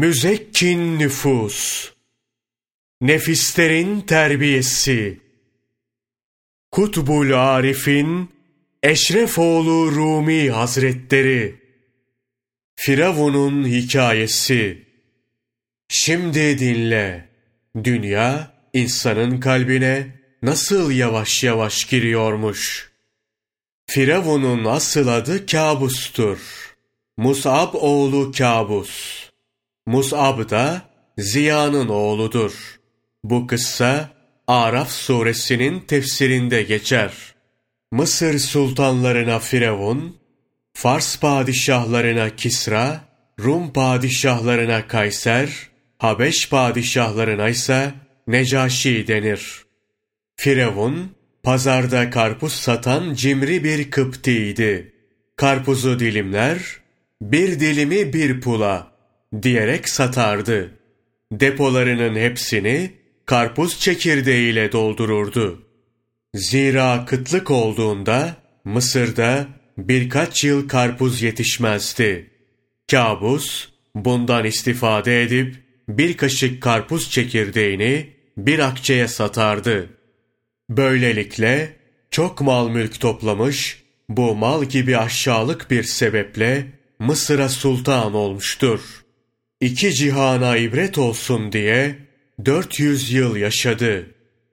müzekkin nüfus, nefislerin terbiyesi, Kutbul Arif'in Eşrefoğlu Rumi Hazretleri, Firavun'un hikayesi, Şimdi dinle, dünya insanın kalbine nasıl yavaş yavaş giriyormuş. Firavun'un asıl adı Kabus'tur. Mus'ab oğlu Kabus. Mus'ab da Ziya'nın oğludur. Bu kıssa Araf suresinin tefsirinde geçer. Mısır sultanlarına Firavun, Fars padişahlarına Kisra, Rum padişahlarına Kayser, Habeş padişahlarına ise Necaşi denir. Firavun, pazarda karpuz satan cimri bir Kıpti'ydi. Karpuzu dilimler, bir dilimi bir pula diyerek satardı. Depolarının hepsini karpuz çekirdeğiyle doldururdu. Zira kıtlık olduğunda Mısır'da birkaç yıl karpuz yetişmezdi. Kabus bundan istifade edip bir kaşık karpuz çekirdeğini bir akçeye satardı. Böylelikle çok mal mülk toplamış, bu mal gibi aşağılık bir sebeple Mısır'a sultan olmuştur. İki cihana ibret olsun diye 400 yıl yaşadı.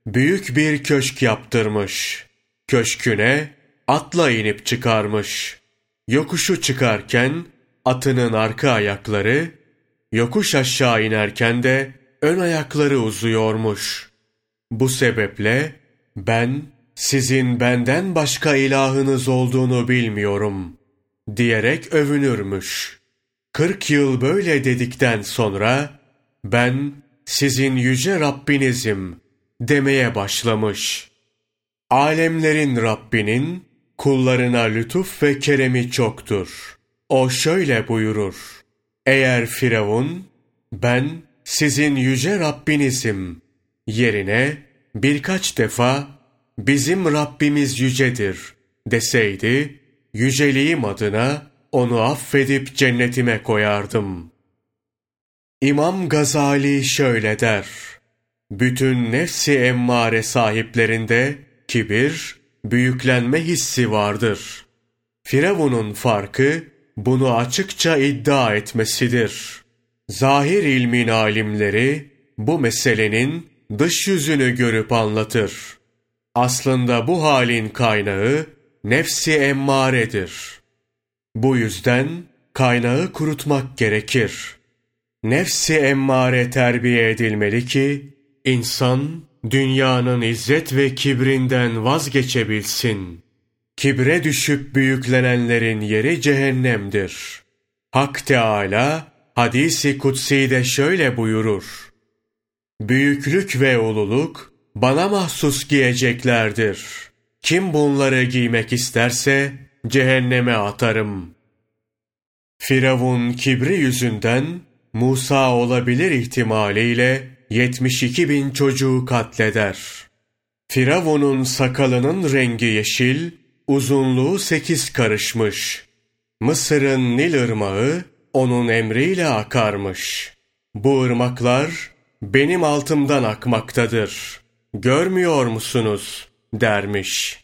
Büyük bir köşk yaptırmış. Köşküne atla inip çıkarmış. Yokuşu çıkarken atının arka ayakları, yokuş aşağı inerken de ön ayakları uzuyormuş. Bu sebeple ben sizin benden başka ilahınız olduğunu bilmiyorum diyerek övünürmüş. Kırk yıl böyle dedikten sonra ben sizin yüce Rabbinizim demeye başlamış. Alemlerin Rabbinin kullarına lütuf ve keremi çoktur. O şöyle buyurur. Eğer Firavun, ben sizin yüce Rabbinizim yerine birkaç defa bizim Rabbimiz yücedir deseydi, yüceliğim adına onu affedip cennetime koyardım. İmam Gazali şöyle der. Bütün nefsi emmare sahiplerinde kibir, büyüklenme hissi vardır. Firavun'un farkı bunu açıkça iddia etmesidir. Zahir ilmin alimleri bu meselenin dış yüzünü görüp anlatır. Aslında bu halin kaynağı nefsi emmaredir. Bu yüzden kaynağı kurutmak gerekir. Nefsi emmare terbiye edilmeli ki, insan dünyanın izzet ve kibrinden vazgeçebilsin. Kibre düşüp büyüklenenlerin yeri cehennemdir. Hak Teâlâ, hadisi kutsi'de şöyle buyurur. Büyüklük ve ululuk bana mahsus giyeceklerdir. Kim bunları giymek isterse cehenneme atarım. Firavun kibri yüzünden Musa olabilir ihtimaliyle 72 bin çocuğu katleder. Firavun'un sakalının rengi yeşil, uzunluğu sekiz karışmış. Mısır'ın Nil ırmağı onun emriyle akarmış. Bu ırmaklar benim altımdan akmaktadır. Görmüyor musunuz? dermiş.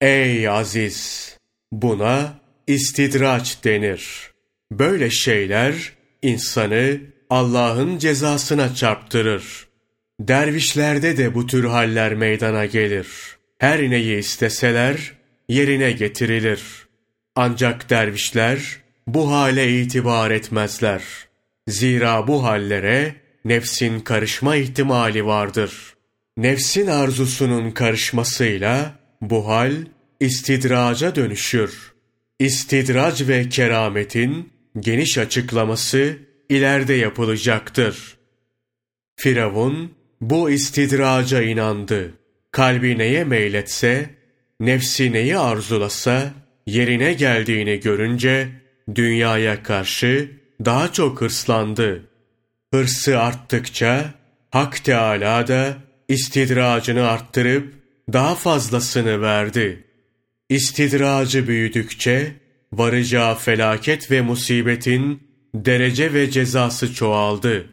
Ey aziz! Buna istidraç denir. Böyle şeyler insanı Allah'ın cezasına çarptırır. Dervişlerde de bu tür haller meydana gelir. Her neyi isteseler yerine getirilir. Ancak dervişler bu hale itibar etmezler. Zira bu hallere nefsin karışma ihtimali vardır. Nefsin arzusunun karışmasıyla bu hal istidraca dönüşür. İstidrac ve kerametin geniş açıklaması ileride yapılacaktır. Firavun bu istidraca inandı. Kalbi neye meyletse, nefsi neyi arzulasa, yerine geldiğini görünce dünyaya karşı daha çok hırslandı. Hırsı arttıkça Hak Teâlâ da istidracını arttırıp daha fazlasını verdi. İstidracı büyüdükçe varacağı felaket ve musibetin derece ve cezası çoğaldı.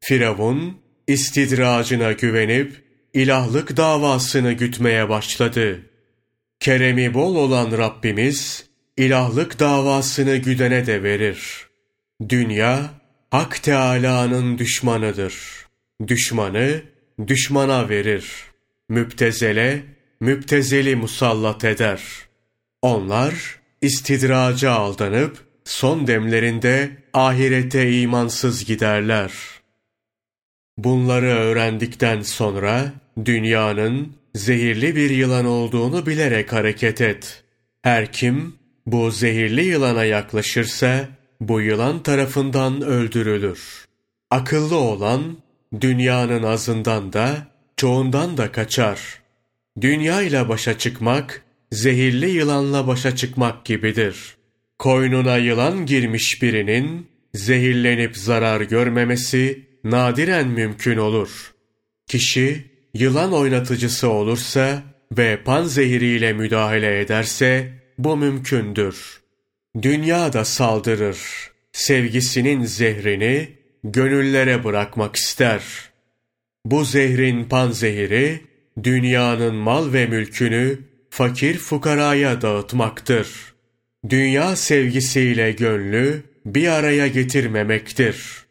Firavun, istidracına güvenip, ilahlık davasını gütmeye başladı. Keremi bol olan Rabbimiz, ilahlık davasını güdene de verir. Dünya, Hak Teâlâ'nın düşmanıdır. Düşmanı, düşmana verir. Müptezele, müptezeli musallat eder. Onlar, istidraca aldanıp, son demlerinde ahirete imansız giderler. Bunları öğrendikten sonra, dünyanın zehirli bir yılan olduğunu bilerek hareket et. Her kim, bu zehirli yılana yaklaşırsa, bu yılan tarafından öldürülür. Akıllı olan, dünyanın azından da, çoğundan da kaçar. Dünya ile başa çıkmak, zehirli yılanla başa çıkmak gibidir. Koynuna yılan girmiş birinin, zehirlenip zarar görmemesi, nadiren mümkün olur. Kişi, yılan oynatıcısı olursa ve pan zehiriyle müdahale ederse, bu mümkündür. Dünya da saldırır. Sevgisinin zehrini gönüllere bırakmak ister. Bu zehrin panzehiri dünyanın mal ve mülkünü fakir fukaraya dağıtmaktır. Dünya sevgisiyle gönlü bir araya getirmemektir.